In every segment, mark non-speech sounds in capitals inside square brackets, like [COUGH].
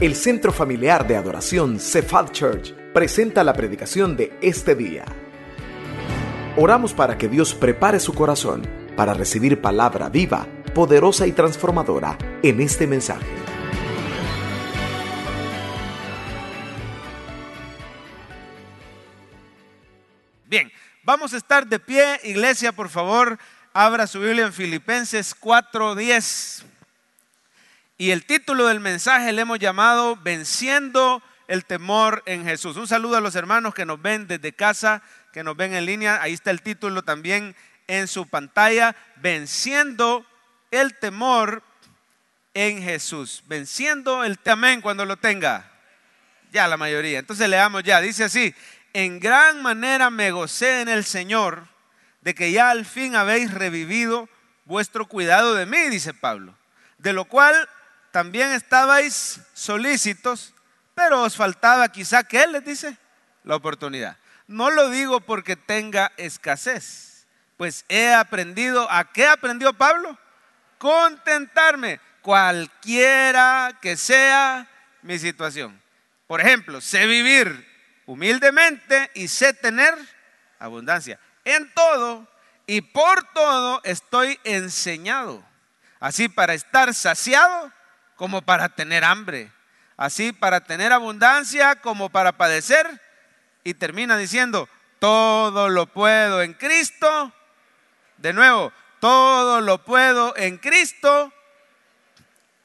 El Centro Familiar de Adoración Cephal Church presenta la predicación de este día. Oramos para que Dios prepare su corazón para recibir palabra viva, poderosa y transformadora en este mensaje. Bien, vamos a estar de pie, iglesia, por favor, abra su Biblia en Filipenses 4:10. Y el título del mensaje le hemos llamado Venciendo el temor en Jesús. Un saludo a los hermanos que nos ven desde casa, que nos ven en línea. Ahí está el título también en su pantalla, Venciendo el temor en Jesús. Venciendo el temor cuando lo tenga. Ya la mayoría. Entonces leamos ya. Dice así, en gran manera me gocé en el Señor de que ya al fin habéis revivido vuestro cuidado de mí, dice Pablo. De lo cual también estabais solícitos, pero os faltaba quizá que Él les dice la oportunidad. No lo digo porque tenga escasez, pues he aprendido, ¿a qué aprendió Pablo? Contentarme, cualquiera que sea mi situación. Por ejemplo, sé vivir humildemente y sé tener abundancia. En todo y por todo estoy enseñado. Así para estar saciado como para tener hambre. Así para tener abundancia como para padecer. Y termina diciendo, todo lo puedo en Cristo. De nuevo, todo lo puedo en Cristo.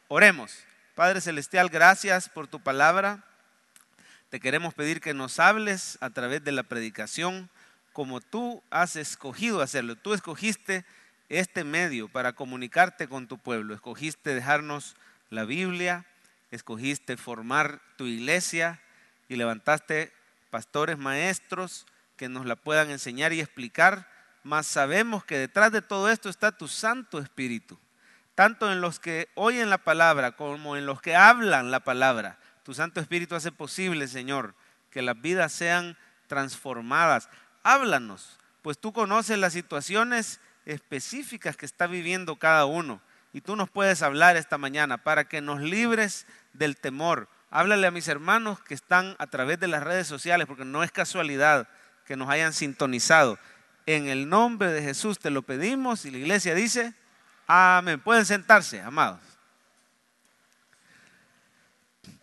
Oremos. Padre Celestial, gracias por tu palabra. Te queremos pedir que nos hables a través de la predicación como tú has escogido hacerlo. Tú escogiste este medio para comunicarte con tu pueblo. Escogiste dejarnos la Biblia, escogiste formar tu iglesia y levantaste pastores maestros que nos la puedan enseñar y explicar. Mas sabemos que detrás de todo esto está tu Santo Espíritu, tanto en los que oyen la palabra como en los que hablan la palabra tu Santo Espíritu hace posible, Señor, que las vidas sean transformadas. Háblanos, pues tú conoces las situaciones específicas que está viviendo cada uno. Y tú nos puedes hablar esta mañana para que nos libres del temor. Háblale a mis hermanos que están a través de las redes sociales, porque no es casualidad que nos hayan sintonizado. En el nombre de Jesús te lo pedimos y la iglesia dice, amén. Pueden sentarse, amados.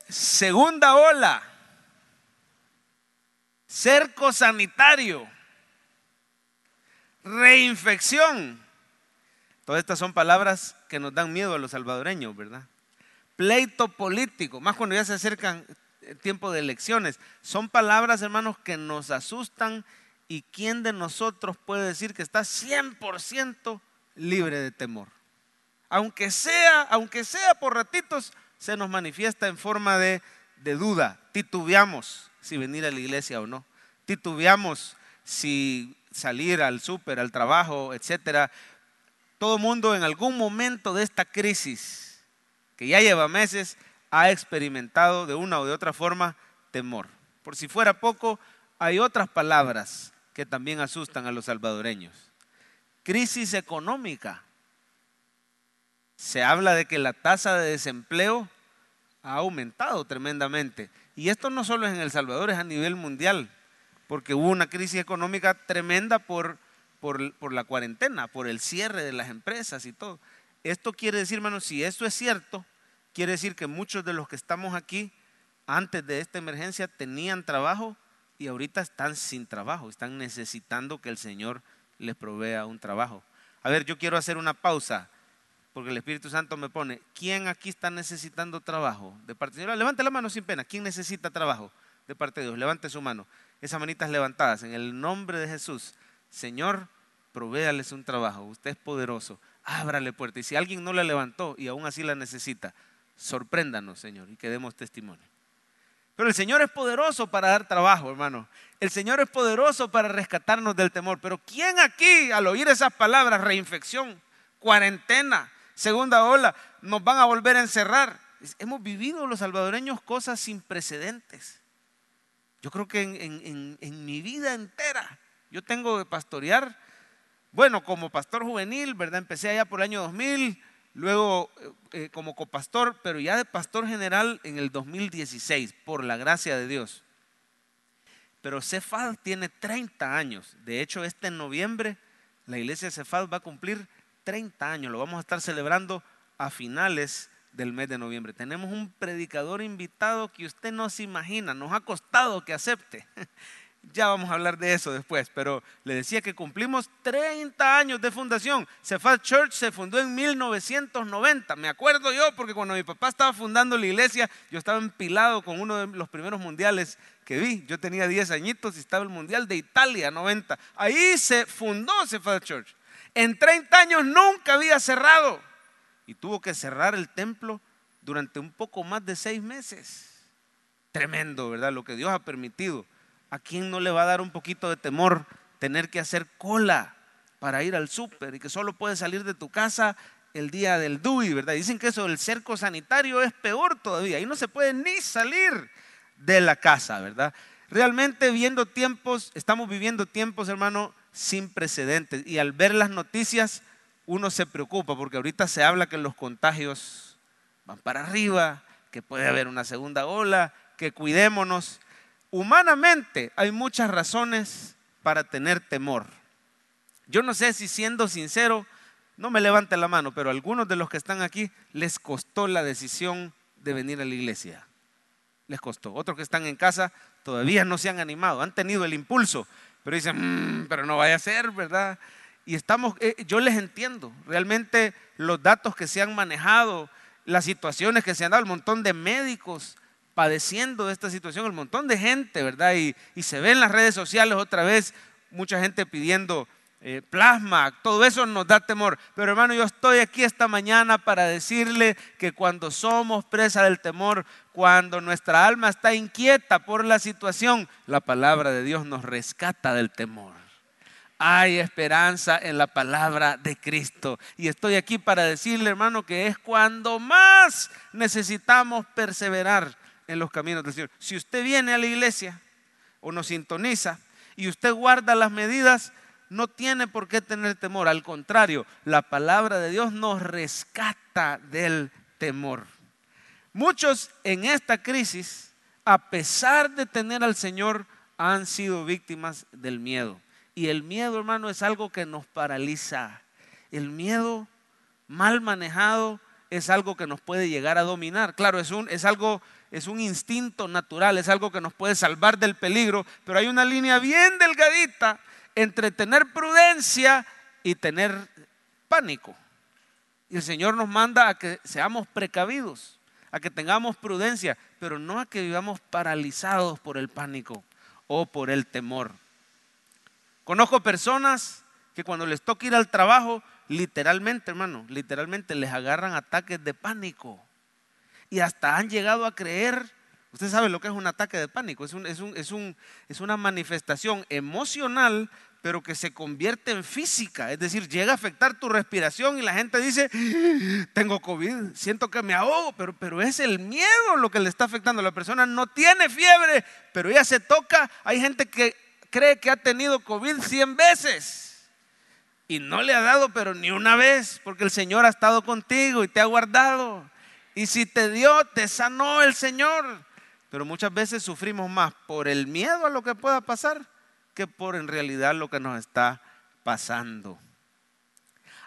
Segunda ola. Cerco sanitario. Reinfección. Todas estas son palabras que nos dan miedo a los salvadoreños, ¿verdad? Pleito político, más cuando ya se acercan el tiempo de elecciones. Son palabras, hermanos, que nos asustan y quién de nosotros puede decir que está 100% libre de temor. Aunque sea, aunque sea por ratitos, se nos manifiesta en forma de, duda. Titubeamos si venir a la iglesia o no. Titubeamos si salir al súper, al trabajo, etcétera. Todo mundo en algún momento de esta crisis, que ya lleva meses, ha experimentado de una o de otra forma temor. Por si fuera poco, hay otras palabras que también asustan a los salvadoreños. Crisis económica se habla de que la tasa de desempleo ha aumentado tremendamente. Y esto no solo es en El Salvador, es a nivel mundial, porque hubo una crisis económica tremenda por, por, la cuarentena, por el cierre de las empresas y todo. Esto quiere decir, hermanos, si esto es cierto, quiere decir que muchos de los que estamos aquí antes de esta emergencia tenían trabajo y ahorita están sin trabajo, están necesitando que el Señor les provea un trabajo. A ver, yo quiero hacer una pausa porque el Espíritu Santo me pone, ¿quién aquí está necesitando trabajo de parte de Dios? Levante la mano sin pena, ¿quién necesita trabajo de parte de Dios? Levante su mano, esas manitas levantadas, en el nombre de Jesús. Señor, provéales un trabajo, usted es poderoso, ábrale puerta. Y si alguien no la levantó y aún así la necesita, sorpréndanos, Señor, y que demos testimonio. Pero el Señor es poderoso para dar trabajo, hermano. El Señor es poderoso para rescatarnos del temor. Pero ¿quién aquí, al oír esas palabras, reinfección, cuarentena, segunda ola, nos van a volver a encerrar. Hemos vivido los salvadoreños cosas sin precedentes. Yo creo que en, mi vida entera, yo tengo que pastorear, bueno, como pastor juvenil, ¿verdad? Empecé allá por el año 2000, luego eh, como copastor, pero ya de pastor general en el 2016, por la gracia de Dios. Pero Cefad tiene 30 años. De hecho, este noviembre la iglesia de Cefad va a cumplir 30 años. Lo vamos a estar celebrando a finales del mes de noviembre. Tenemos un predicador invitado que usted no se imagina, nos ha costado que acepte. [LAUGHS] Ya vamos a hablar de eso después, pero le decía que cumplimos 30 años de fundación. Cephal Church se fundó en 1990. Me acuerdo yo porque cuando mi papá estaba fundando la iglesia, yo estaba empilado con uno de los primeros mundiales que vi. Yo tenía 10 añitos y estaba el mundial de Italia 90. Ahí se fundó Cephal Church. En 30 años nunca había cerrado y tuvo que cerrar el templo durante un poco más de seis meses. Tremendo, ¿verdad? Lo que Dios ha permitido. ¿A quién no le va a dar un poquito de temor tener que hacer cola para ir al súper y que solo puedes salir de tu casa el día del DUI, ¿verdad? Dicen que eso del cerco sanitario es peor todavía. Ahí no se puede ni salir de la casa, ¿verdad? Realmente viendo tiempos, estamos viviendo tiempos, hermano, sin precedentes. Y al ver las noticias, uno se preocupa porque ahorita se habla que los contagios van para arriba, que puede haber una segunda ola, que cuidémonos. Humanamente hay muchas razones para tener temor. Yo no sé si siendo sincero, no me levante la mano, pero a algunos de los que están aquí les costó la decisión de venir a la iglesia. Les costó. Otros que están en casa todavía no se han animado, han tenido el impulso, pero dicen, mm, pero no vaya a ser, ¿verdad? y estamos, eh, yo les entiendo, realmente los datos que se han manejado, las situaciones que se han dado, el montón de médicos padeciendo de esta situación, el montón de gente, ¿verdad? Y, se ve en las redes sociales otra vez mucha gente pidiendo eh, plasma, todo eso nos da temor. Pero hermano, yo estoy aquí esta mañana para decirle que cuando somos presa del temor, cuando nuestra alma está inquieta por la situación, la palabra de Dios nos rescata del temor hay esperanza en la palabra de Cristo. Y estoy aquí para decirle, hermano, que es cuando más necesitamos perseverar en los caminos del Señor. Si usted viene a la iglesia o nos sintoniza y usted guarda las medidas, no tiene por qué tener temor. Al contrario, la palabra de Dios nos rescata del temor. Muchos en esta crisis, a pesar de tener al Señor, han sido víctimas del miedo. Y el miedo, hermano, es algo que nos paraliza. El miedo mal manejado es algo que nos puede llegar a dominar. Claro, es un, es algo, es un instinto natural, es algo que nos puede salvar del peligro, pero hay una línea bien delgadita entre tener prudencia y tener pánico. Y el Señor nos manda a que seamos precavidos, a que tengamos prudencia, pero no a que vivamos paralizados por el pánico o por el temor. Conozco personas que cuando les toca ir al trabajo, literalmente, hermano, literalmente les agarran ataques de pánico. Y hasta han llegado a creer, usted sabe lo que es un ataque de pánico, es, es, una manifestación emocional, pero que se convierte en física. Es decir, llega a afectar tu respiración y la gente dice, tengo COVID, siento que me ahogo, pero, pero es el miedo lo que le está afectando. La persona no tiene fiebre, pero ella se toca. Hay gente que cree que ha tenido COVID 100 veces y no le ha dado, pero ni una vez, porque el Señor ha estado contigo y te ha guardado. Y si te dio, te sanó el Señor. Pero muchas veces sufrimos más por el miedo a lo que pueda pasar que por en realidad lo que nos está pasando.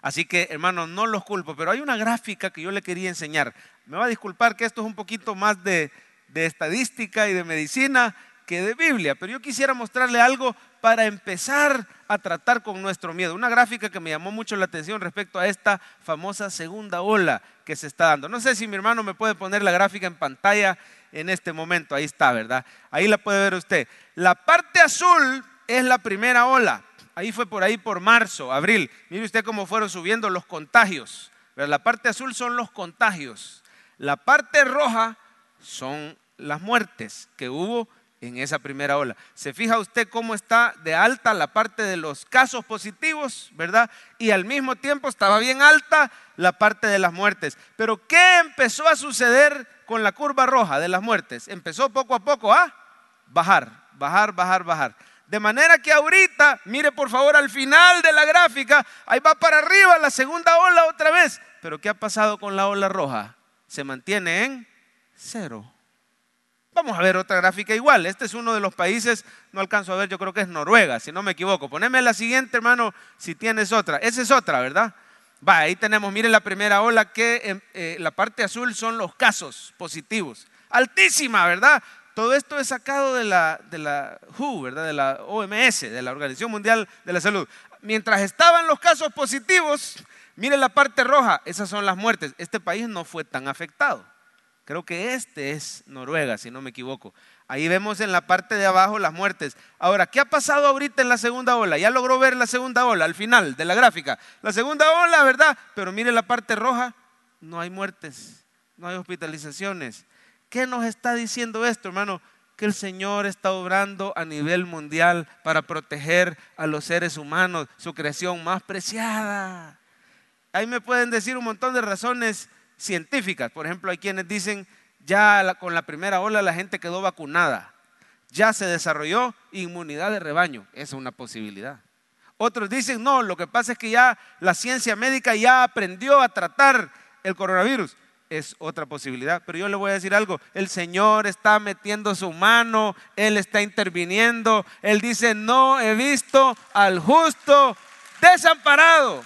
Así que, hermanos, no los culpo, pero hay una gráfica que yo le quería enseñar. Me va a disculpar que esto es un poquito más de, de estadística y de medicina, que de Biblia, pero yo quisiera mostrarle algo para empezar a tratar con nuestro miedo. Una gráfica que me llamó mucho la atención respecto a esta famosa segunda ola que se está dando. No sé si mi hermano me puede poner la gráfica en pantalla en este momento. Ahí está, ¿verdad? Ahí la puede ver usted. La parte azul es la primera ola. Ahí fue por ahí por marzo, abril. Mire usted cómo fueron subiendo los contagios. La parte azul son los contagios. La parte roja son las muertes que hubo en esa primera ola. ¿Se fija usted cómo está de alta la parte de los casos positivos, verdad? Y al mismo tiempo estaba bien alta la parte de las muertes. Pero ¿qué empezó a suceder con la curva roja de las muertes? Empezó poco a poco a bajar, bajar, bajar, bajar. De manera que ahorita, mire por favor al final de la gráfica, ahí va para arriba la segunda ola otra vez. Pero ¿qué ha pasado con la ola roja? Se mantiene en cero. Vamos a ver otra gráfica igual. Este es uno de los países, no alcanzo a ver, yo creo que es Noruega, si no me equivoco. Poneme la siguiente, hermano, si tienes otra. Esa es otra, ¿verdad? Va, ahí tenemos, mire la primera ola que en eh, la parte azul son los casos positivos. Altísima, ¿verdad? Todo esto es sacado de la, de la WHO, ¿verdad? De la OMS, de la Organización Mundial de la Salud. Mientras estaban los casos positivos, mire la parte roja, esas son las muertes. Este país no fue tan afectado. Creo que este es Noruega, si no me equivoco. Ahí vemos en la parte de abajo las muertes. Ahora, ¿qué ha pasado ahorita en la segunda ola? Ya logró ver la segunda ola al final de la gráfica. La segunda ola, ¿verdad? Pero mire la parte roja, no hay muertes, no hay hospitalizaciones. ¿Qué nos está diciendo esto, hermano? Que el Señor está obrando a nivel mundial para proteger a los seres humanos, su creación más preciada. Ahí me pueden decir un montón de razones científicas. Por ejemplo, hay quienes dicen, ya con la primera ola la gente quedó vacunada, ya se desarrolló inmunidad de rebaño. Esa es una posibilidad. Otros dicen, no, lo que pasa es que ya la ciencia médica ya aprendió a tratar el coronavirus es otra posibilidad. Pero yo le voy a decir algo, el Señor está metiendo su mano, Él está interviniendo, Él dice, no he visto al justo desamparado,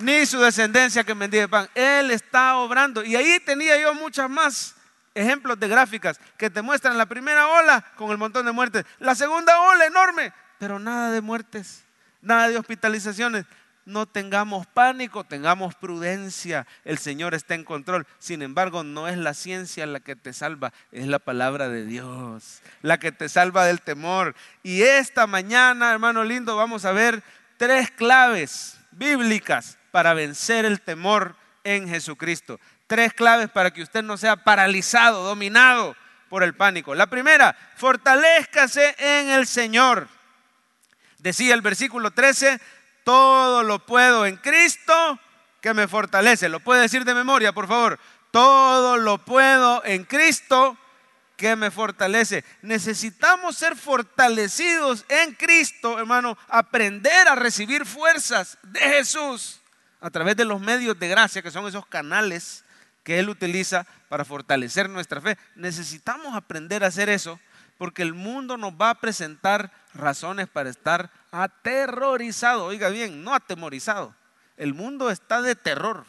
ni su descendencia que mendigue pan. Él está obrando. Y ahí tenía yo muchas más ejemplos de gráficas que te muestran la primera ola con el montón de muertes, la segunda ola enorme, pero nada de muertes, nada de hospitalizaciones no tengamos pánico, tengamos prudencia. El Señor está en control. Sin embargo, no es la ciencia la que te salva, es la palabra de Dios, la que te salva del temor. Y esta mañana, hermano lindo, vamos a ver tres claves bíblicas para vencer el temor en Jesucristo. Tres claves para que usted no sea paralizado, dominado por el pánico. La primera, fortalezcase en el Señor. Decía el versículo 13, todo lo puedo en Cristo que me fortalece. ¿Lo puede decir de memoria, por favor? Todo lo puedo en Cristo que me fortalece. Necesitamos ser fortalecidos en Cristo, hermano, aprender a recibir fuerzas de Jesús a través de los medios de gracia, que son esos canales que Él utiliza para fortalecer nuestra fe. Necesitamos aprender a hacer eso porque el mundo nos va a presentar razones para estar aterrorizado. Oiga bien, no atemorizado. El mundo está de terror.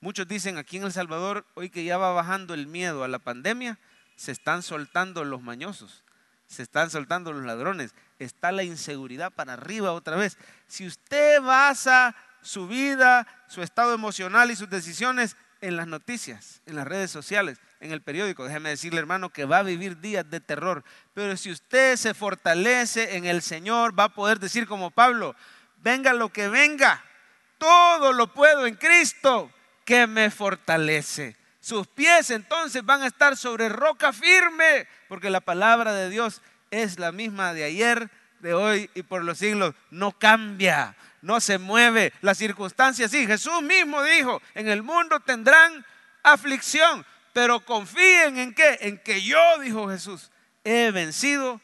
Muchos dicen aquí en El Salvador, hoy que ya va bajando el miedo a la pandemia, se están soltando los mañosos, se están soltando los ladrones, está la inseguridad para arriba otra vez. Si usted basa su vida, su estado emocional y sus decisiones en las noticias, en las redes sociales, en el periódico. Déjeme decirle, hermano, que va a vivir días de terror. Pero si usted se fortalece en el Señor, va a poder decir como Pablo, venga lo que venga, todo lo puedo en Cristo que me fortalece. Sus pies entonces van a estar sobre roca firme, porque la palabra de Dios es la misma de ayer, de hoy y por los siglos. No cambia, no se mueve. Las circunstancias, sí, Jesús mismo dijo, en el mundo tendrán aflicción, pero confíen en qué, en que yo, dijo Jesús, he vencido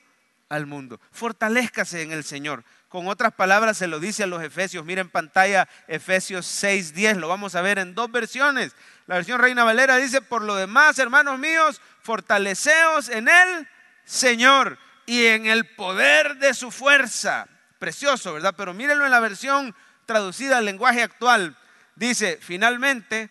al mundo. Fortalezcase en el Señor. Con otras palabras se lo dice a los Efesios. Miren pantalla Efesios 6:10. Lo vamos a ver en dos versiones. La versión Reina Valera dice, por lo demás, hermanos míos, fortaleceos en el Señor y en el poder de su fuerza. Precioso, ¿verdad? Pero mírenlo en la versión traducida al lenguaje actual. Dice, finalmente,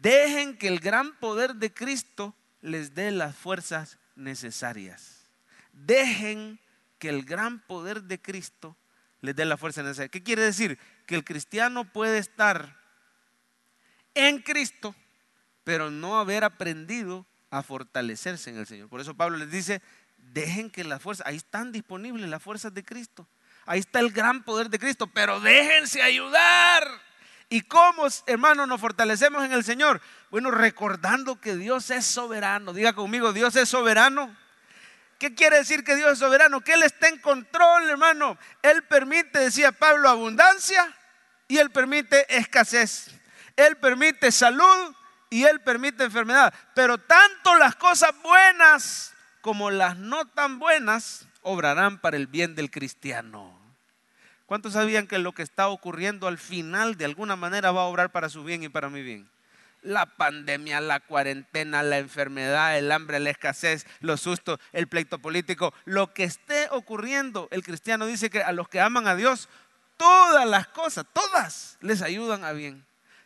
dejen que el gran poder de Cristo les dé las fuerzas necesarias. Dejen que el gran poder de Cristo les dé la fuerza necesaria. ¿Qué quiere decir? Que el cristiano puede estar en Cristo, pero no haber aprendido a fortalecerse en el Señor. Por eso Pablo les dice, dejen que las fuerzas, ahí están disponibles las fuerzas de Cristo. Ahí está el gran poder de Cristo, pero déjense ayudar. ¿Y cómo, hermanos, nos fortalecemos en el Señor? Bueno, recordando que Dios es soberano. Diga conmigo, Dios es soberano. ¿Qué quiere decir que Dios es soberano? Que Él está en control, hermano. Él permite, decía Pablo, abundancia y Él permite escasez. Él permite salud y Él permite enfermedad. Pero tanto las cosas buenas como las no tan buenas obrarán para el bien del cristiano. ¿Cuántos sabían que lo que está ocurriendo al final de alguna manera va a obrar para su bien y para mi bien? La pandemia, la cuarentena, la enfermedad, el hambre, la escasez, los sustos, el pleito político, lo que esté ocurriendo, el cristiano dice que a los que aman a Dios, todas las cosas, todas les ayudan a bien.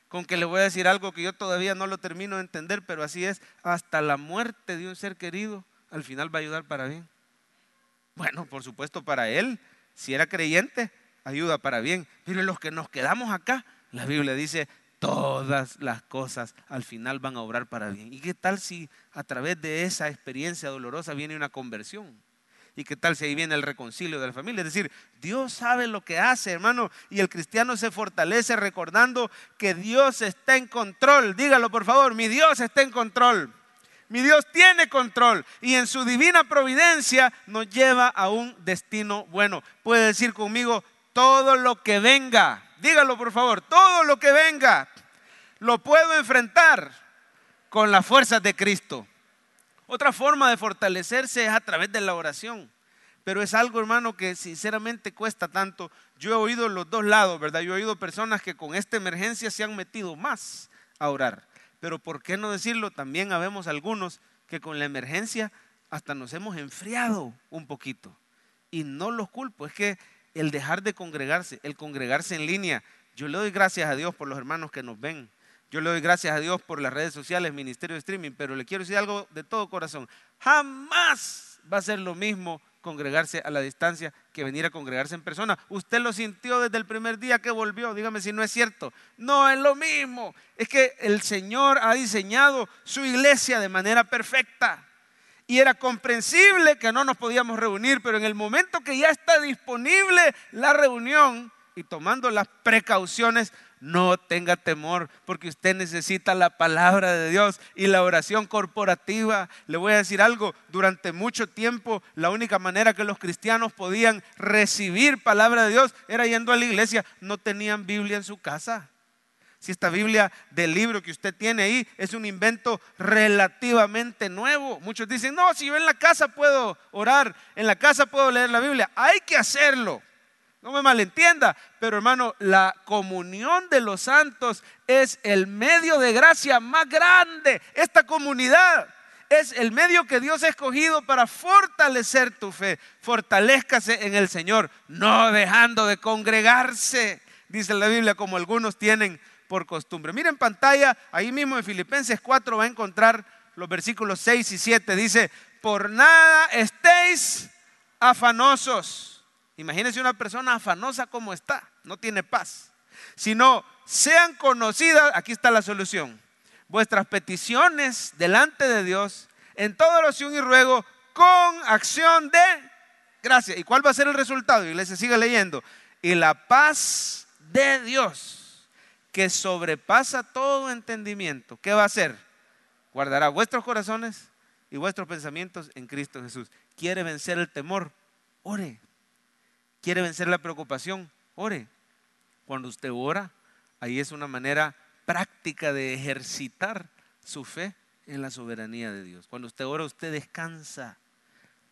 Con que le voy a decir algo que yo todavía no lo termino de entender, pero así es, hasta la muerte de un ser querido al final va a ayudar para bien. Bueno, por supuesto para él, si era creyente, ayuda para bien. Pero los que nos quedamos acá, la Biblia dice, todas las cosas al final van a obrar para bien. ¿Y qué tal si a través de esa experiencia dolorosa viene una conversión? ¿Y qué tal si ahí viene el reconcilio de la familia? Es decir, Dios sabe lo que hace, hermano, y el cristiano se fortalece recordando que Dios está en control. Dígalo, por favor, mi Dios está en control. Mi Dios tiene control y en su divina providencia nos lleva a un destino bueno. Puede decir conmigo, todo lo que venga, dígalo por favor, todo lo que venga, lo puedo enfrentar con las fuerzas de Cristo. Otra forma de fortalecerse es a través de la oración. Pero es algo, hermano, que sinceramente cuesta tanto. Yo he oído los dos lados, ¿verdad? Yo he oído personas que con esta emergencia se han metido más a orar. Pero ¿por qué no decirlo? También habemos algunos que con la emergencia hasta nos hemos enfriado un poquito. Y no los culpo, es que el dejar de congregarse, el congregarse en línea, yo le doy gracias a Dios por los hermanos que nos ven. Yo le doy gracias a Dios por las redes sociales, Ministerio de Streaming, pero le quiero decir algo de todo corazón. Jamás va a ser lo mismo congregarse a la distancia que venir a congregarse en persona. Usted lo sintió desde el primer día que volvió, dígame si no es cierto. No es lo mismo. Es que el Señor ha diseñado su iglesia de manera perfecta. Y era comprensible que no nos podíamos reunir, pero en el momento que ya está disponible la reunión y tomando las precauciones, no tenga temor, porque usted necesita la palabra de Dios y la oración corporativa. Le voy a decir algo, durante mucho tiempo la única manera que los cristianos podían recibir palabra de Dios era yendo a la iglesia. No tenían Biblia en su casa. Si esta Biblia del libro que usted tiene ahí es un invento relativamente nuevo. Muchos dicen, no, si yo en la casa puedo orar, en la casa puedo leer la Biblia. Hay que hacerlo. No me malentienda, pero hermano, la comunión de los santos es el medio de gracia más grande. Esta comunidad es el medio que Dios ha escogido para fortalecer tu fe. Fortalezcase en el Señor, no dejando de congregarse, dice la Biblia, como algunos tienen por costumbre. Miren pantalla, ahí mismo en Filipenses 4 va a encontrar los versículos 6 y 7. Dice, por nada estéis afanosos Imagínense una persona afanosa como está, no tiene paz. Sino sean conocidas, aquí está la solución, vuestras peticiones delante de Dios en toda oración y ruego con acción de gracia. ¿Y cuál va a ser el resultado? Iglesia, sigue leyendo. Y la paz de Dios, que sobrepasa todo entendimiento, ¿qué va a hacer? Guardará vuestros corazones y vuestros pensamientos en Cristo Jesús. ¿Quiere vencer el temor? Ore, quiere vencer la preocupación, ore. Cuando usted ora, ahí es una manera práctica de ejercitar su fe en la soberanía de Dios. Cuando usted ora, usted descansa.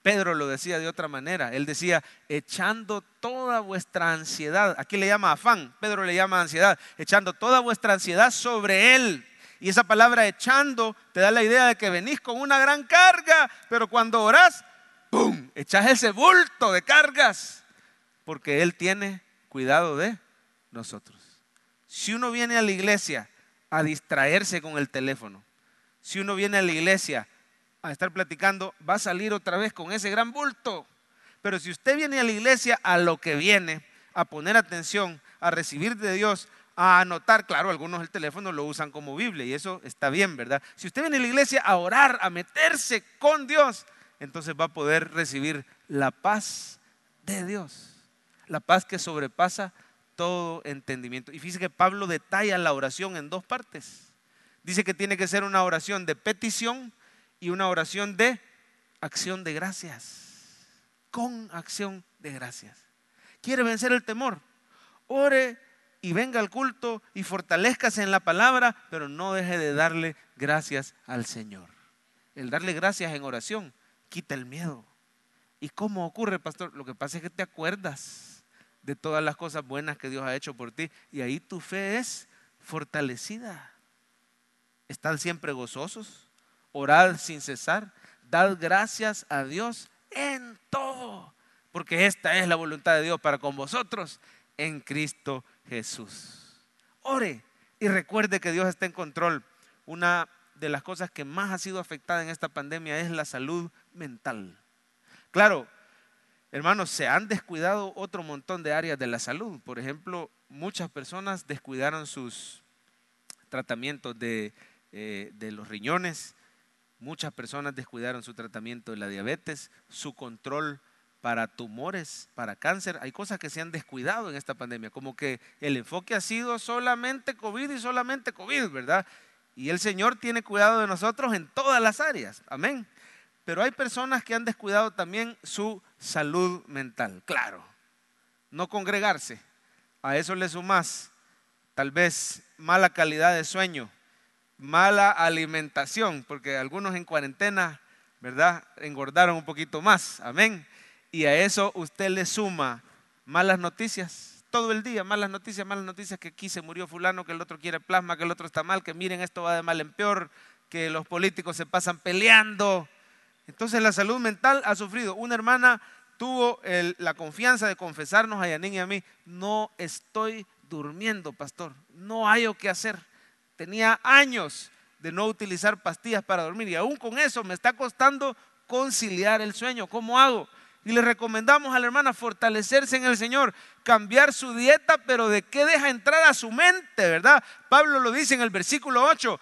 Pedro lo decía de otra manera. Él decía, echando toda vuestra ansiedad. Aquí le llama afán, Pedro le llama ansiedad. Echando toda vuestra ansiedad sobre Él. Y esa palabra echando te da la idea de que venís con una gran carga, pero cuando orás, ¡pum! Echás ese bulto de cargas porque Él tiene cuidado de nosotros. Si uno viene a la iglesia a distraerse con el teléfono, si uno viene a la iglesia a estar platicando, va a salir otra vez con ese gran bulto. Pero si usted viene a la iglesia a lo que viene, a poner atención, a recibir de Dios, a anotar, claro, algunos el teléfono lo usan como Biblia y eso está bien, ¿verdad? Si usted viene a la iglesia a orar, a meterse con Dios, entonces va a poder recibir la paz de Dios la paz que sobrepasa todo entendimiento. Y fíjese que Pablo detalla la oración en dos partes. Dice que tiene que ser una oración de petición y una oración de acción de gracias. Con acción de gracias. ¿Quiere vencer el temor? Ore y venga al culto y fortalezcase en la palabra, pero no deje de darle gracias al Señor. El darle gracias en oración quita el miedo. ¿Y cómo ocurre, pastor? Lo que pasa es que te acuerdas de todas las cosas buenas que Dios ha hecho por ti y ahí tu fe es fortalecida. Están siempre gozosos, orad sin cesar, dad gracias a Dios en todo, porque esta es la voluntad de Dios para con vosotros en Cristo Jesús. Ore y recuerde que Dios está en control. Una de las cosas que más ha sido afectada en esta pandemia es la salud mental. Claro, hermanos, se han descuidado otro montón de áreas de la salud. Por ejemplo, muchas personas descuidaron sus tratamientos de, eh, de los riñones, muchas personas descuidaron su tratamiento de la diabetes, su control para tumores, para cáncer. Hay cosas que se han descuidado en esta pandemia, como que el enfoque ha sido solamente COVID y solamente COVID, ¿verdad? Y el Señor tiene cuidado de nosotros en todas las áreas. Amén. Pero hay personas que han descuidado también su salud mental. Claro, no congregarse. A eso le sumas tal vez mala calidad de sueño, mala alimentación, porque algunos en cuarentena, ¿verdad? Engordaron un poquito más. Amén. Y a eso usted le suma malas noticias todo el día, malas noticias, malas noticias, que aquí se murió fulano, que el otro quiere plasma, que el otro está mal, que miren esto va de mal en peor, que los políticos se pasan peleando. Entonces la salud mental ha sufrido. Una hermana tuvo la confianza de confesarnos a Yanin y a mí, no estoy durmiendo, pastor, no hay o qué hacer. Tenía años de no utilizar pastillas para dormir y aún con eso me está costando conciliar el sueño. ¿Cómo hago? Y le recomendamos a la hermana fortalecerse en el Señor, cambiar su dieta, pero de qué deja entrar a su mente, ¿verdad? Pablo lo dice en el versículo 8,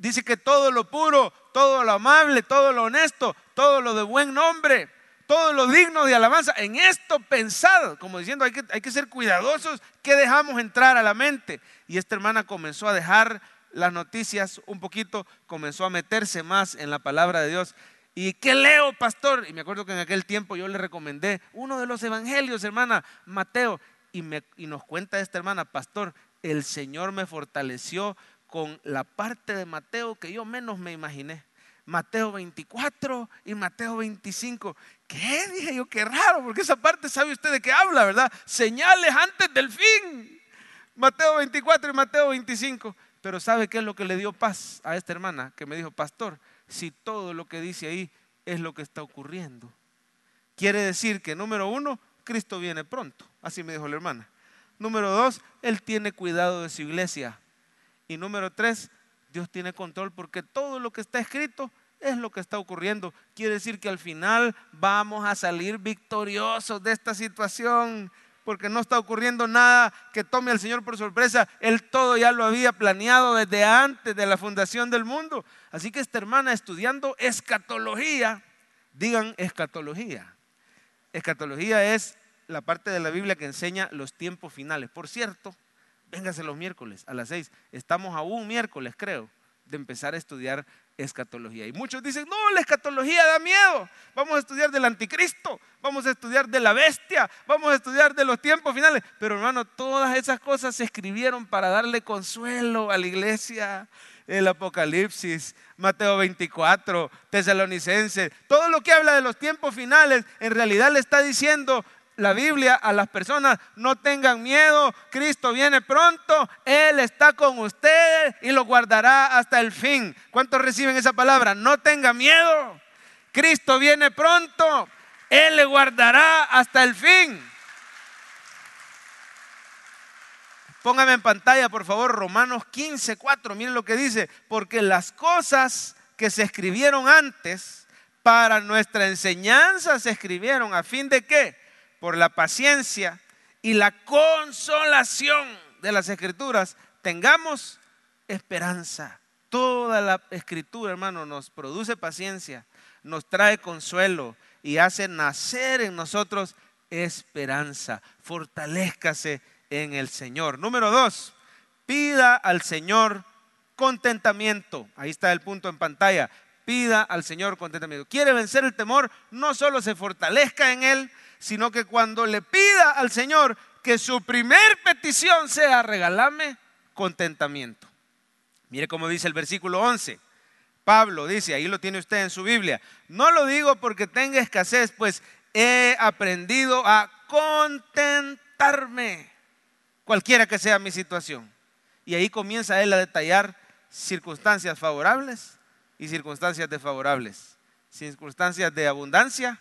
dice que todo lo puro, todo lo amable, todo lo honesto, todo lo de buen nombre, todo lo digno de alabanza, en esto pensad, como diciendo, hay que, hay que ser cuidadosos, ¿qué dejamos entrar a la mente? Y esta hermana comenzó a dejar las noticias un poquito, comenzó a meterse más en la palabra de Dios ¿Y qué leo, pastor? Y me acuerdo que en aquel tiempo yo le recomendé uno de los evangelios, hermana, Mateo. Y, me, y nos cuenta esta hermana, pastor, el Señor me fortaleció con la parte de Mateo que yo menos me imaginé. Mateo 24 y Mateo 25. ¿Qué? Dije yo, qué raro, porque esa parte sabe usted de qué habla, ¿verdad? Señales antes del fin. Mateo 24 y Mateo 25. Pero ¿sabe qué es lo que le dio paz a esta hermana? Que me dijo, pastor, si todo lo que dice ahí es lo que está ocurriendo? Quiere decir que, número uno, Cristo viene pronto. Así me dijo la hermana. Número dos, Él tiene cuidado de su iglesia. Y número tres, Dios tiene control porque todo lo que está escrito es lo que está ocurriendo. Quiere decir que al final vamos a salir victoriosos de esta situación porque no está ocurriendo nada que tome al Señor por sorpresa. Él todo ya lo había planeado desde antes de la fundación del mundo. Así que esta hermana estudiando escatología, digan escatología. Escatología es la parte de la Biblia que enseña los tiempos finales. Por cierto, véngase los miércoles a las seis. Estamos a un miércoles, creo, de empezar a estudiar escatología. Y muchos dicen, no, la escatología da miedo. Vamos a estudiar del anticristo, vamos a estudiar de la bestia, vamos a estudiar de los tiempos finales. Pero hermano, todas esas cosas se escribieron para darle consuelo a la iglesia. El Apocalipsis, Mateo 24, Tesalonicenses, todo lo que habla de los tiempos finales, en realidad le está diciendo, la Biblia a las personas, no tengan miedo, Cristo viene pronto, Él está con ustedes y lo guardará hasta el fin. ¿Cuántos reciben esa palabra? No tengan miedo, Cristo viene pronto, Él le guardará hasta el fin. Póngame en pantalla, por favor, Romanos 15, 4. Miren lo que dice. Porque las cosas que se escribieron antes para nuestra enseñanza se escribieron a fin de qué? Por la paciencia y la consolación de las escrituras, tengamos esperanza. Toda la escritura, hermano, nos produce paciencia, nos trae consuelo y hace nacer en nosotros esperanza. Fortalezcase en el Señor. Número dos, pida al Señor contentamiento. Ahí está el punto en pantalla. Pida al Señor contentamiento. Quiere vencer el temor, no solo se fortalezca en Él, sino que cuando le pida al Señor que su primer petición sea regalame contentamiento. Mire cómo dice el versículo 11. Pablo dice, ahí lo tiene usted en su Biblia, no lo digo porque tenga escasez, pues he aprendido a contentarme, cualquiera que sea mi situación. Y ahí comienza él a detallar circunstancias favorables y circunstancias desfavorables, circunstancias de abundancia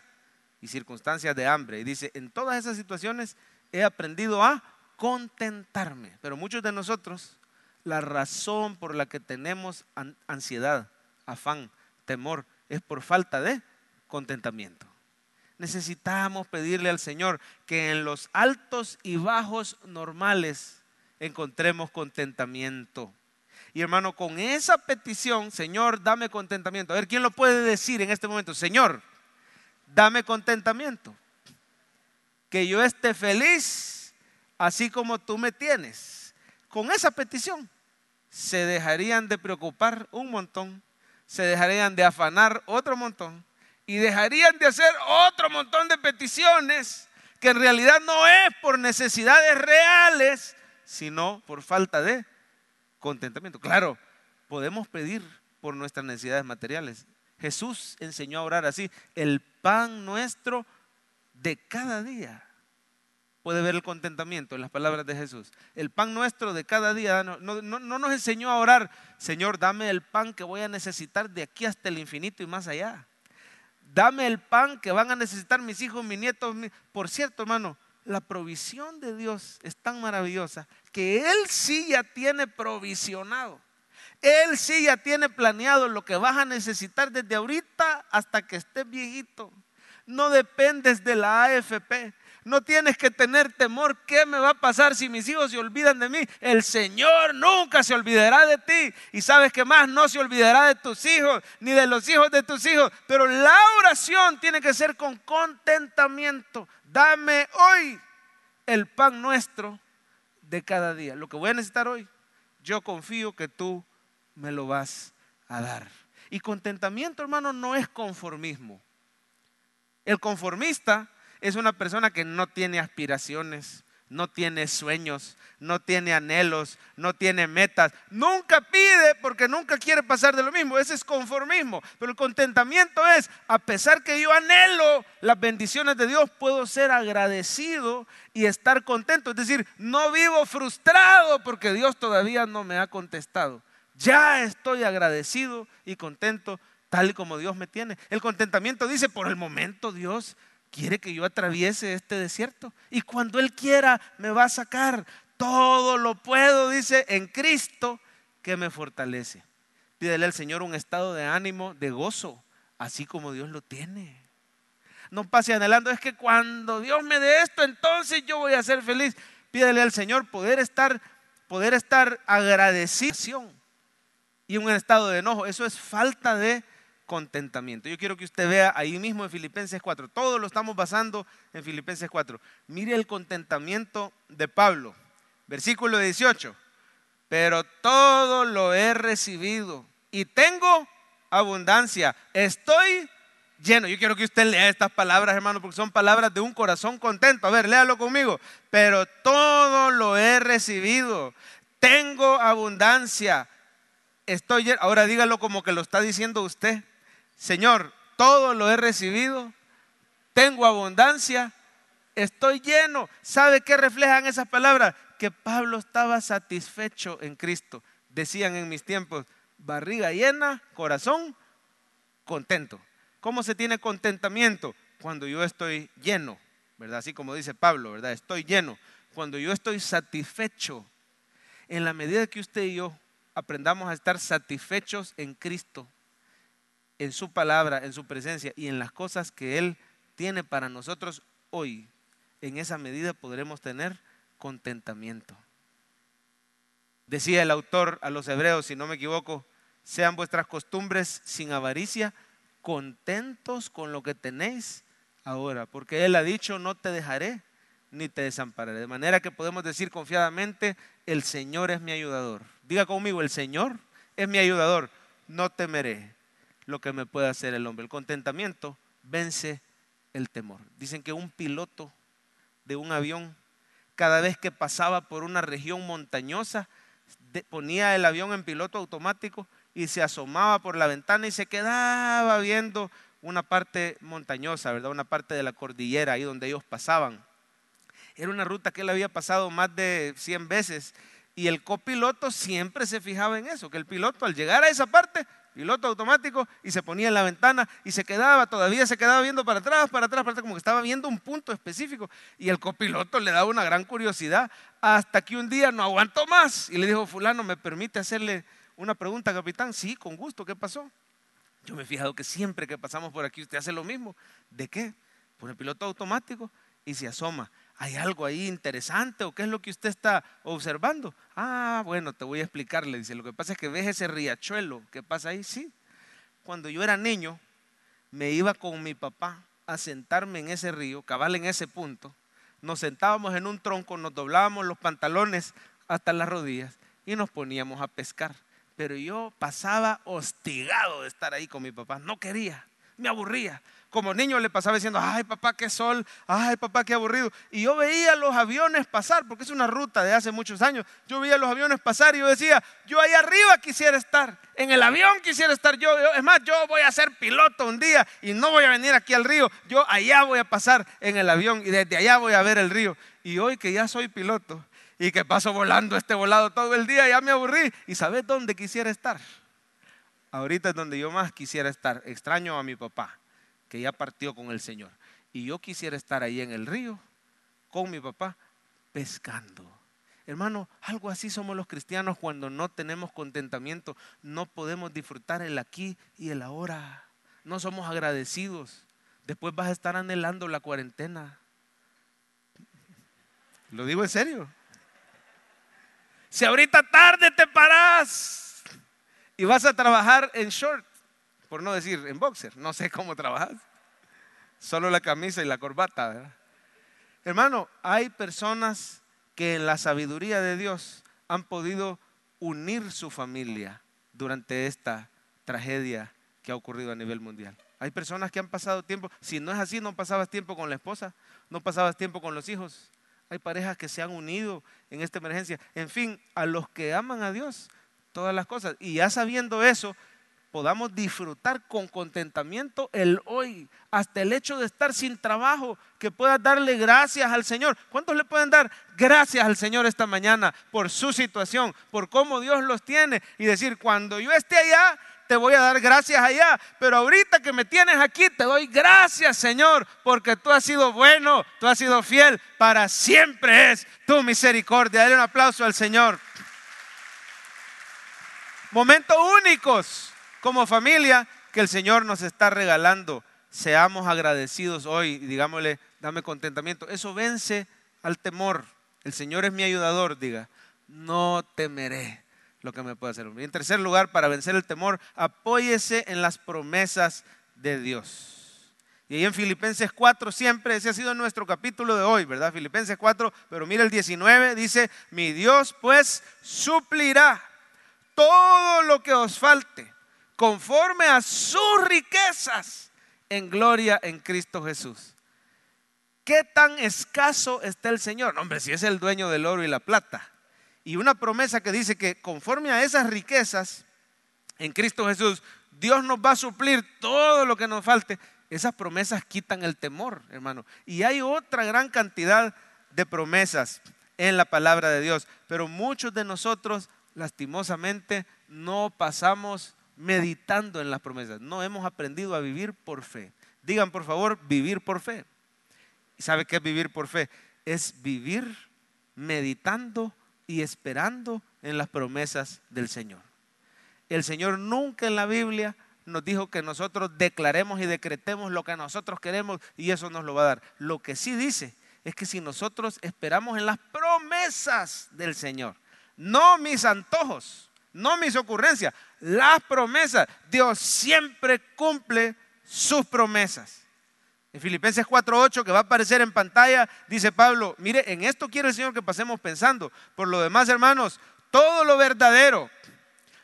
y circunstancias de hambre. Y dice, en todas esas situaciones he aprendido a contentarme. Pero muchos de nosotros, la razón por la que tenemos ansiedad, afán, temor, es por falta de contentamiento. Necesitamos pedirle al Señor que en los altos y bajos normales encontremos contentamiento. Y hermano, con esa petición, Señor, dame contentamiento. A ver, ¿quién lo puede decir en este momento? Señor, dame contentamiento. Que yo esté feliz así como tú me tienes. Con esa petición se dejarían de preocupar un montón, se dejarían de afanar otro montón y dejarían de hacer otro montón de peticiones que en realidad no es por necesidades reales, sino por falta de contentamiento. Claro, podemos pedir por nuestras necesidades materiales. Jesús enseñó a orar así, el pan nuestro de cada día. Puede ver el contentamiento en las palabras de Jesús. El pan nuestro de cada día no, no, nos enseñó a orar, Señor, dame el pan que voy a necesitar de aquí hasta el infinito y más allá. Dame el pan que van a necesitar mis hijos, mis nietos. Por cierto, hermano, la provisión de Dios es tan maravillosa que Él sí ya tiene provisionado. Él sí ya tiene planeado lo que vas a necesitar desde ahorita hasta que estés viejito. No dependes de la AFP. No tienes que tener temor. ¿Qué me va a pasar si mis hijos se olvidan de mí? El Señor nunca se olvidará de ti. Y sabes que más no se olvidará de tus hijos ni de los hijos de tus hijos. Pero la oración tiene que ser con contentamiento. Dame hoy el pan nuestro de cada día. Lo que voy a necesitar hoy, yo confío que tú me lo vas a dar. Y contentamiento, hermano, no es conformismo. El conformista es una persona que no tiene aspiraciones, no tiene sueños, no tiene anhelos, no tiene metas. Nunca pide porque nunca quiere pasar de lo mismo. Ese es conformismo. Pero el contentamiento es, a pesar que yo anhelo las bendiciones de Dios, puedo ser agradecido y estar contento. Es decir, no vivo frustrado porque Dios todavía no me ha contestado. Ya estoy agradecido y contento tal y como Dios me tiene. El contentamiento dice, por el momento Dios quiere que yo atraviese este desierto. Y cuando Él quiera, me va a sacar. Todo lo puedo, dice, en Cristo que me fortalece. Pídele al Señor un estado de ánimo, de gozo, así como Dios lo tiene. No pase anhelando, es que cuando Dios me dé esto, entonces yo voy a ser feliz. Pídele al Señor poder estar, poder estar agradecido y un estado de enojo. Eso es falta de contentamiento. Yo quiero que usted vea ahí mismo en Filipenses 4. Todo lo estamos basando en Filipenses 4. Mire el contentamiento de Pablo. Versículo 18. Pero todo lo he recibido y tengo abundancia. Estoy lleno. Yo quiero que usted lea estas palabras, hermano, porque son palabras de un corazón contento. A ver, léalo conmigo. Pero todo lo he recibido. Tengo abundancia. Estoy. Ahora dígalo como que lo está diciendo usted. Señor, todo lo he recibido, tengo abundancia, estoy lleno. ¿Sabe qué reflejan esas palabras? Que Pablo estaba satisfecho en Cristo. Decían en mis tiempos, barriga llena, corazón contento. ¿Cómo se tiene contentamiento? Cuando yo estoy lleno, ¿verdad? Así como dice Pablo, ¿verdad? Estoy lleno. Cuando yo estoy satisfecho, en la medida que usted y yo aprendamos a estar satisfechos en Cristo, en su palabra, en su presencia y en las cosas que Él tiene para nosotros hoy, en esa medida podremos tener contentamiento. Decía el autor a los hebreos, si no me equivoco, sean vuestras costumbres sin avaricia, contentos con lo que tenéis ahora, porque Él ha dicho, no te dejaré ni te desampararé. De manera que podemos decir confiadamente, el Señor es mi ayudador. Diga conmigo, el Señor es mi ayudador, no temeré lo que me puede hacer el hombre. El contentamiento vence el temor. Dicen que un piloto de un avión, cada vez que pasaba por una región montañosa, ponía el avión en piloto automático y se asomaba por la ventana y se quedaba viendo una parte montañosa, ¿verdad? Una parte de la cordillera, ahí donde ellos pasaban. Era una ruta que él había pasado más de 100 veces y el copiloto siempre se fijaba en eso, que el piloto al llegar a esa parte, piloto automático, y se ponía en la ventana y se quedaba, todavía se quedaba viendo para atrás, para atrás, para como que estaba viendo un punto específico. Y el copiloto le daba una gran curiosidad hasta que un día no aguantó más y le dijo, fulano, ¿me permite hacerle una pregunta, capitán? Sí, con gusto, ¿qué pasó? Yo me he fijado que siempre que pasamos por aquí usted hace lo mismo. ¿De qué? Por el piloto automático y se asoma. ¿Hay algo ahí interesante o qué es lo que usted está observando? Ah, bueno, te voy a explicarle. Dice, lo que pasa es que ves ese riachuelo que pasa ahí. Sí. Cuando yo era niño, me iba con mi papá a sentarme en ese río, cabal en ese punto. Nos sentábamos en un tronco, nos doblábamos los pantalones hasta las rodillas y nos poníamos a pescar pero yo pasaba hostigado de estar ahí con mi papá. No quería, me aburría. Como niño le pasaba diciendo, ay papá, qué sol, ay papá, qué aburrido. Y yo veía los aviones pasar, porque es una ruta de hace muchos años. Yo veía los aviones pasar y yo decía, yo ahí arriba quisiera estar, en el avión quisiera estar yo. Es más, yo voy a ser piloto un día y no voy a venir aquí al río. Yo allá voy a pasar en el avión y desde allá voy a ver el río. Y hoy que ya soy piloto, y que paso volando este volado todo el día, ya me aburrí. ¿Y sabes dónde quisiera estar? Ahorita es donde yo más quisiera estar. Extraño a mi papá, que ya partió con el Señor. Y yo quisiera estar ahí en el río con mi papá pescando. Hermano, algo así somos los cristianos cuando no tenemos contentamiento, no podemos disfrutar el aquí y el ahora. No somos agradecidos. Después vas a estar anhelando la cuarentena. Lo digo en serio. Si ahorita tarde te parás y vas a trabajar en short, por no decir en boxer, no sé cómo trabajas, solo la camisa y la corbata. Hermano, hay personas que en la sabiduría de Dios han podido unir su familia durante esta tragedia que ha ocurrido a nivel mundial. Hay personas que han pasado tiempo, si no es así, no pasabas tiempo con la esposa, no pasabas tiempo con los hijos, hay parejas que se han unido en esta emergencia. En fin, a los que aman a Dios, todas las cosas. Y ya sabiendo eso, podamos disfrutar con contentamiento el hoy, hasta el hecho de estar sin trabajo, que puedas darle gracias al Señor. ¿Cuántos le pueden dar gracias al Señor esta mañana por su situación, por cómo Dios los tiene? Y decir, cuando yo esté allá, te voy a dar gracias allá. Pero ahorita que me tienes aquí, te doy gracias, Señor, porque tú has sido bueno, tú has sido fiel. Para siempre es tu misericordia. Dale un aplauso al Señor. Momentos únicos como familia que el Señor nos está regalando. Seamos agradecidos hoy y digámosle, dame contentamiento. Eso vence al temor. El Señor es mi ayudador, diga, no temeré lo que me puede hacer. Y en tercer lugar, para vencer el temor, apóyese en las promesas de Dios. Y ahí en Filipenses 4 siempre, ese ha sido nuestro capítulo de hoy, ¿verdad? Filipenses 4, pero mira el 19, dice, mi Dios pues suplirá todo lo que os falte, conforme a sus riquezas en gloria en Cristo Jesús. ¿Qué tan escaso está el Señor? hombre, si es el dueño del oro y la plata y una promesa que dice que conforme a esas riquezas en Cristo Jesús, Dios nos va a suplir todo lo que nos falte. Esas promesas quitan el temor, hermano. Y hay otra gran cantidad de promesas en la palabra de Dios, pero muchos de nosotros lastimosamente no pasamos meditando en las promesas. No hemos aprendido a vivir por fe. Digan por favor, vivir por fe. ¿Y sabe qué es vivir por fe? Es vivir meditando y esperando en las promesas del Señor. El Señor nunca en la Biblia nos dijo que nosotros declaremos y decretemos lo que nosotros queremos y eso nos lo va a dar. Lo que sí dice es que si nosotros esperamos en las promesas del Señor, no mis antojos, no mis ocurrencias, las promesas, Dios siempre cumple sus promesas. En Filipenses 4.8, que va a aparecer en pantalla, dice Pablo, mire, en esto quiere el Señor que pasemos pensando. Por lo demás, hermanos, todo lo verdadero,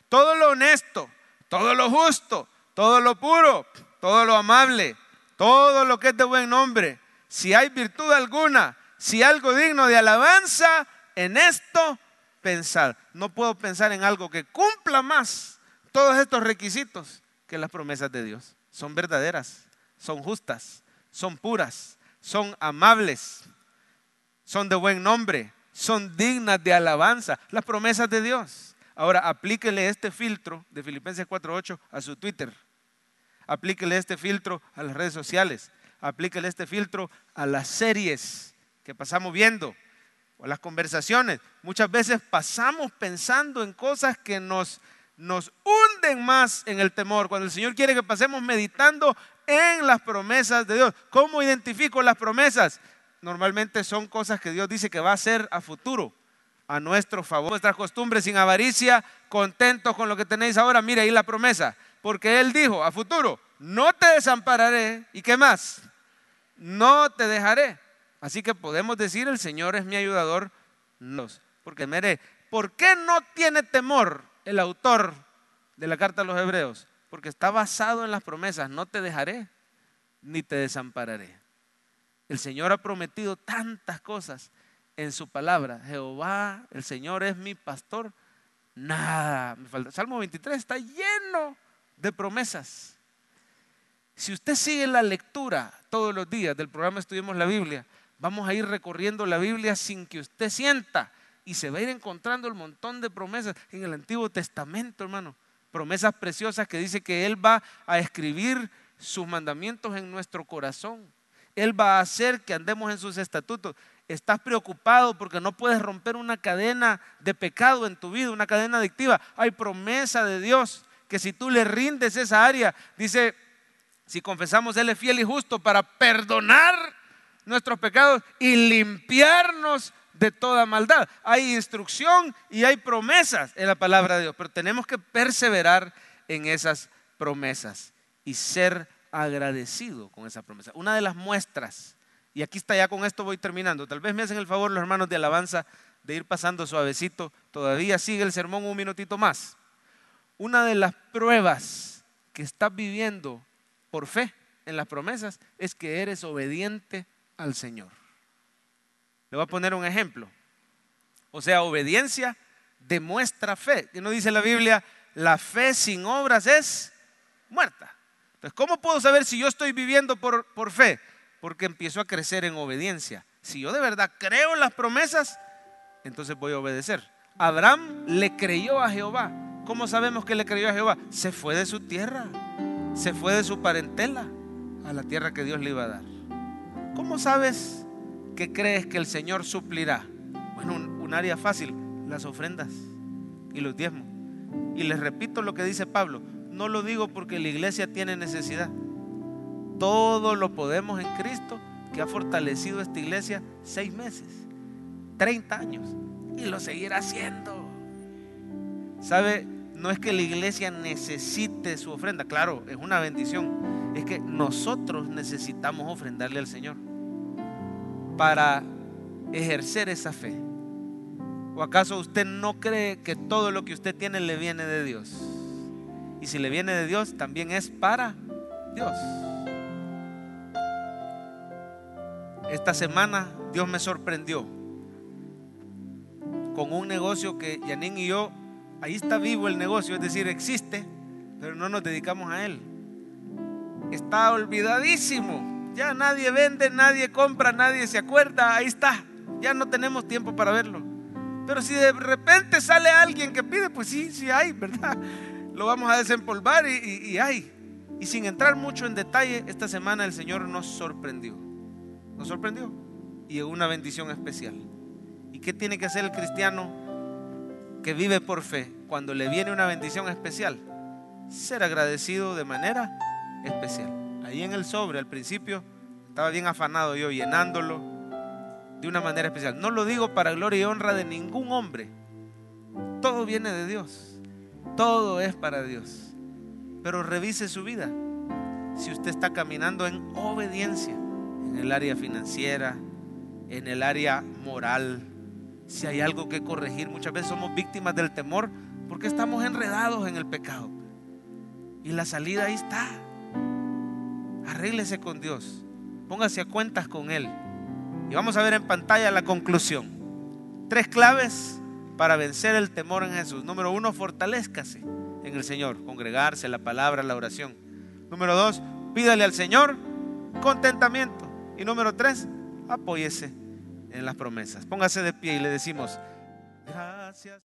todo lo honesto, todo lo justo, todo lo puro, todo lo amable, todo lo que es de buen nombre, si hay virtud alguna, si algo digno de alabanza, en esto pensar. No puedo pensar en algo que cumpla más todos estos requisitos que las promesas de Dios. son verdaderas, son justas, son puras, son amables, son de buen nombre, son dignas de alabanza, las promesas de Dios. Ahora, aplíquele este filtro de Filipenses 4.8 a su Twitter. Aplíquele este filtro a las redes sociales. Aplíquele este filtro a las series que pasamos viendo o las conversaciones. Muchas veces pasamos pensando en cosas que nos, nos hunden más en el temor. Cuando el Señor quiere que pasemos meditando en las promesas de Dios. ¿Cómo identifico las promesas? Normalmente son cosas que Dios dice que va a hacer a futuro, a nuestro favor. Nuestras costumbres sin avaricia, contentos con lo que tenéis ahora. Mire ahí la promesa. Porque Él dijo a futuro, no te desampararé. ¿Y qué más? No te dejaré. Así que podemos decir, el Señor es mi ayudador. Porque mire, ¿por qué no tiene temor el autor de la carta a los hebreos? Porque está basado en las promesas, no te dejaré ni te desampararé. El Señor ha prometido tantas cosas en su palabra. Jehová, el Señor es mi pastor. Nada. Salmo 23 está lleno de promesas. Si usted sigue la lectura todos los días del programa Estudiemos la Biblia, vamos a ir recorriendo la Biblia sin que usted sienta y se va a ir encontrando el montón de promesas en el Antiguo Testamento, hermano promesas preciosas que dice que Él va a escribir sus mandamientos en nuestro corazón. Él va a hacer que andemos en sus estatutos. Estás preocupado porque no puedes romper una cadena de pecado en tu vida, una cadena adictiva. Hay promesa de Dios que si tú le rindes esa área, dice, si confesamos, Él es fiel y justo para perdonar nuestros pecados y limpiarnos de toda maldad. Hay instrucción y hay promesas en la palabra de Dios, pero tenemos que perseverar en esas promesas y ser agradecido con esa promesa. Una de las muestras, y aquí está ya con esto voy terminando, tal vez me hacen el favor los hermanos de alabanza de ir pasando suavecito, todavía sigue el sermón un minutito más. Una de las pruebas que estás viviendo por fe en las promesas es que eres obediente al Señor. Le voy a poner un ejemplo. O sea, obediencia demuestra fe. Y no dice la Biblia, la fe sin obras es muerta. Entonces, ¿cómo puedo saber si yo estoy viviendo por, por fe? Porque empiezo a crecer en obediencia. Si yo de verdad creo en las promesas, entonces voy a obedecer. Abraham le creyó a Jehová. ¿Cómo sabemos que le creyó a Jehová? Se fue de su tierra, se fue de su parentela a la tierra que Dios le iba a dar. ¿Cómo sabes ¿qué crees que el Señor suplirá? Bueno, un, área fácil, las ofrendas y los diezmos. Y les repito lo que dice Pablo, no lo digo porque la iglesia tiene necesidad. Todo lo podemos en Cristo que ha fortalecido esta iglesia seis meses, 30 años, y lo seguirá haciendo. ¿Sabe? No es que la iglesia necesite su ofrenda, claro, es una bendición. Es que nosotros necesitamos ofrendarle al Señor para ejercer esa fe? ¿O acaso usted no cree que todo lo que usted tiene le viene de Dios? Y si le viene de Dios, también es para Dios. Esta semana Dios me sorprendió con un negocio que Yanin y yo, ahí está vivo el negocio, es decir, existe, pero no nos dedicamos a él. Está olvidadísimo ya nadie vende, nadie compra, nadie se acuerda. Ahí está. Ya no tenemos tiempo para verlo. Pero si de repente sale alguien que pide, pues sí, sí hay, ¿verdad? Lo vamos a desempolvar y, hay. Y sin entrar mucho en detalle, esta semana el Señor nos sorprendió. Nos sorprendió. Y una bendición especial. ¿Y qué tiene que hacer el cristiano que vive por fe cuando le viene una bendición especial? Ser agradecido de manera especial ahí en el sobre al principio estaba bien afanado yo llenándolo de una manera especial. No lo digo para gloria y honra de ningún hombre. Todo viene de Dios. Todo es para Dios. Pero revise su vida. Si usted está caminando en obediencia, en el área financiera, en el área moral, si hay algo que corregir, muchas veces somos víctimas del temor porque estamos enredados en el pecado. Y la salida ahí está. Arréglese con Dios. Póngase a cuentas con Él. Y vamos a ver en pantalla la conclusión. Tres claves para vencer el temor en Jesús. Número uno, fortalezcase en el Señor. Congregarse, la palabra, la oración. Número dos, pídale al Señor contentamiento. Y número tres, apóyese en las promesas. Póngase de pie y le decimos, gracias.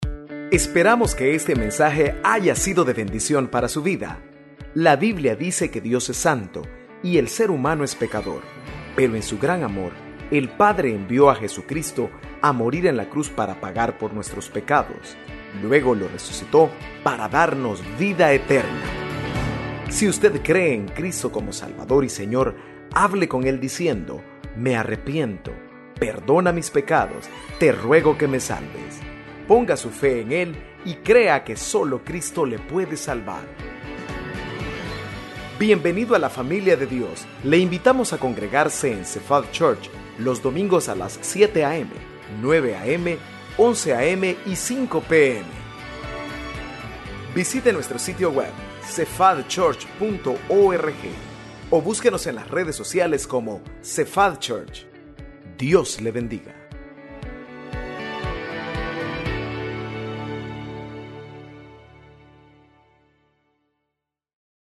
Esperamos que este mensaje haya sido de bendición para su vida. La Biblia dice que Dios es santo y el ser humano es pecador, pero en su gran amor, el Padre envió a Jesucristo a morir en la cruz para pagar por nuestros pecados. Luego lo resucitó para darnos vida eterna. Si usted cree en Cristo como Salvador y Señor, hable con Él diciendo, me arrepiento, perdona mis pecados, te ruego que me salves. Ponga su fe en Él y crea que solo Cristo le puede salvar. Bienvenido a la familia de Dios. Le invitamos a congregarse en Cephal Church los domingos a las 7 a.m., 9 a.m., 11 a.m. y 5 p.m. Visite nuestro sitio web cefadchurch.org o búsquenos en las redes sociales como Cephal Church. Dios le bendiga.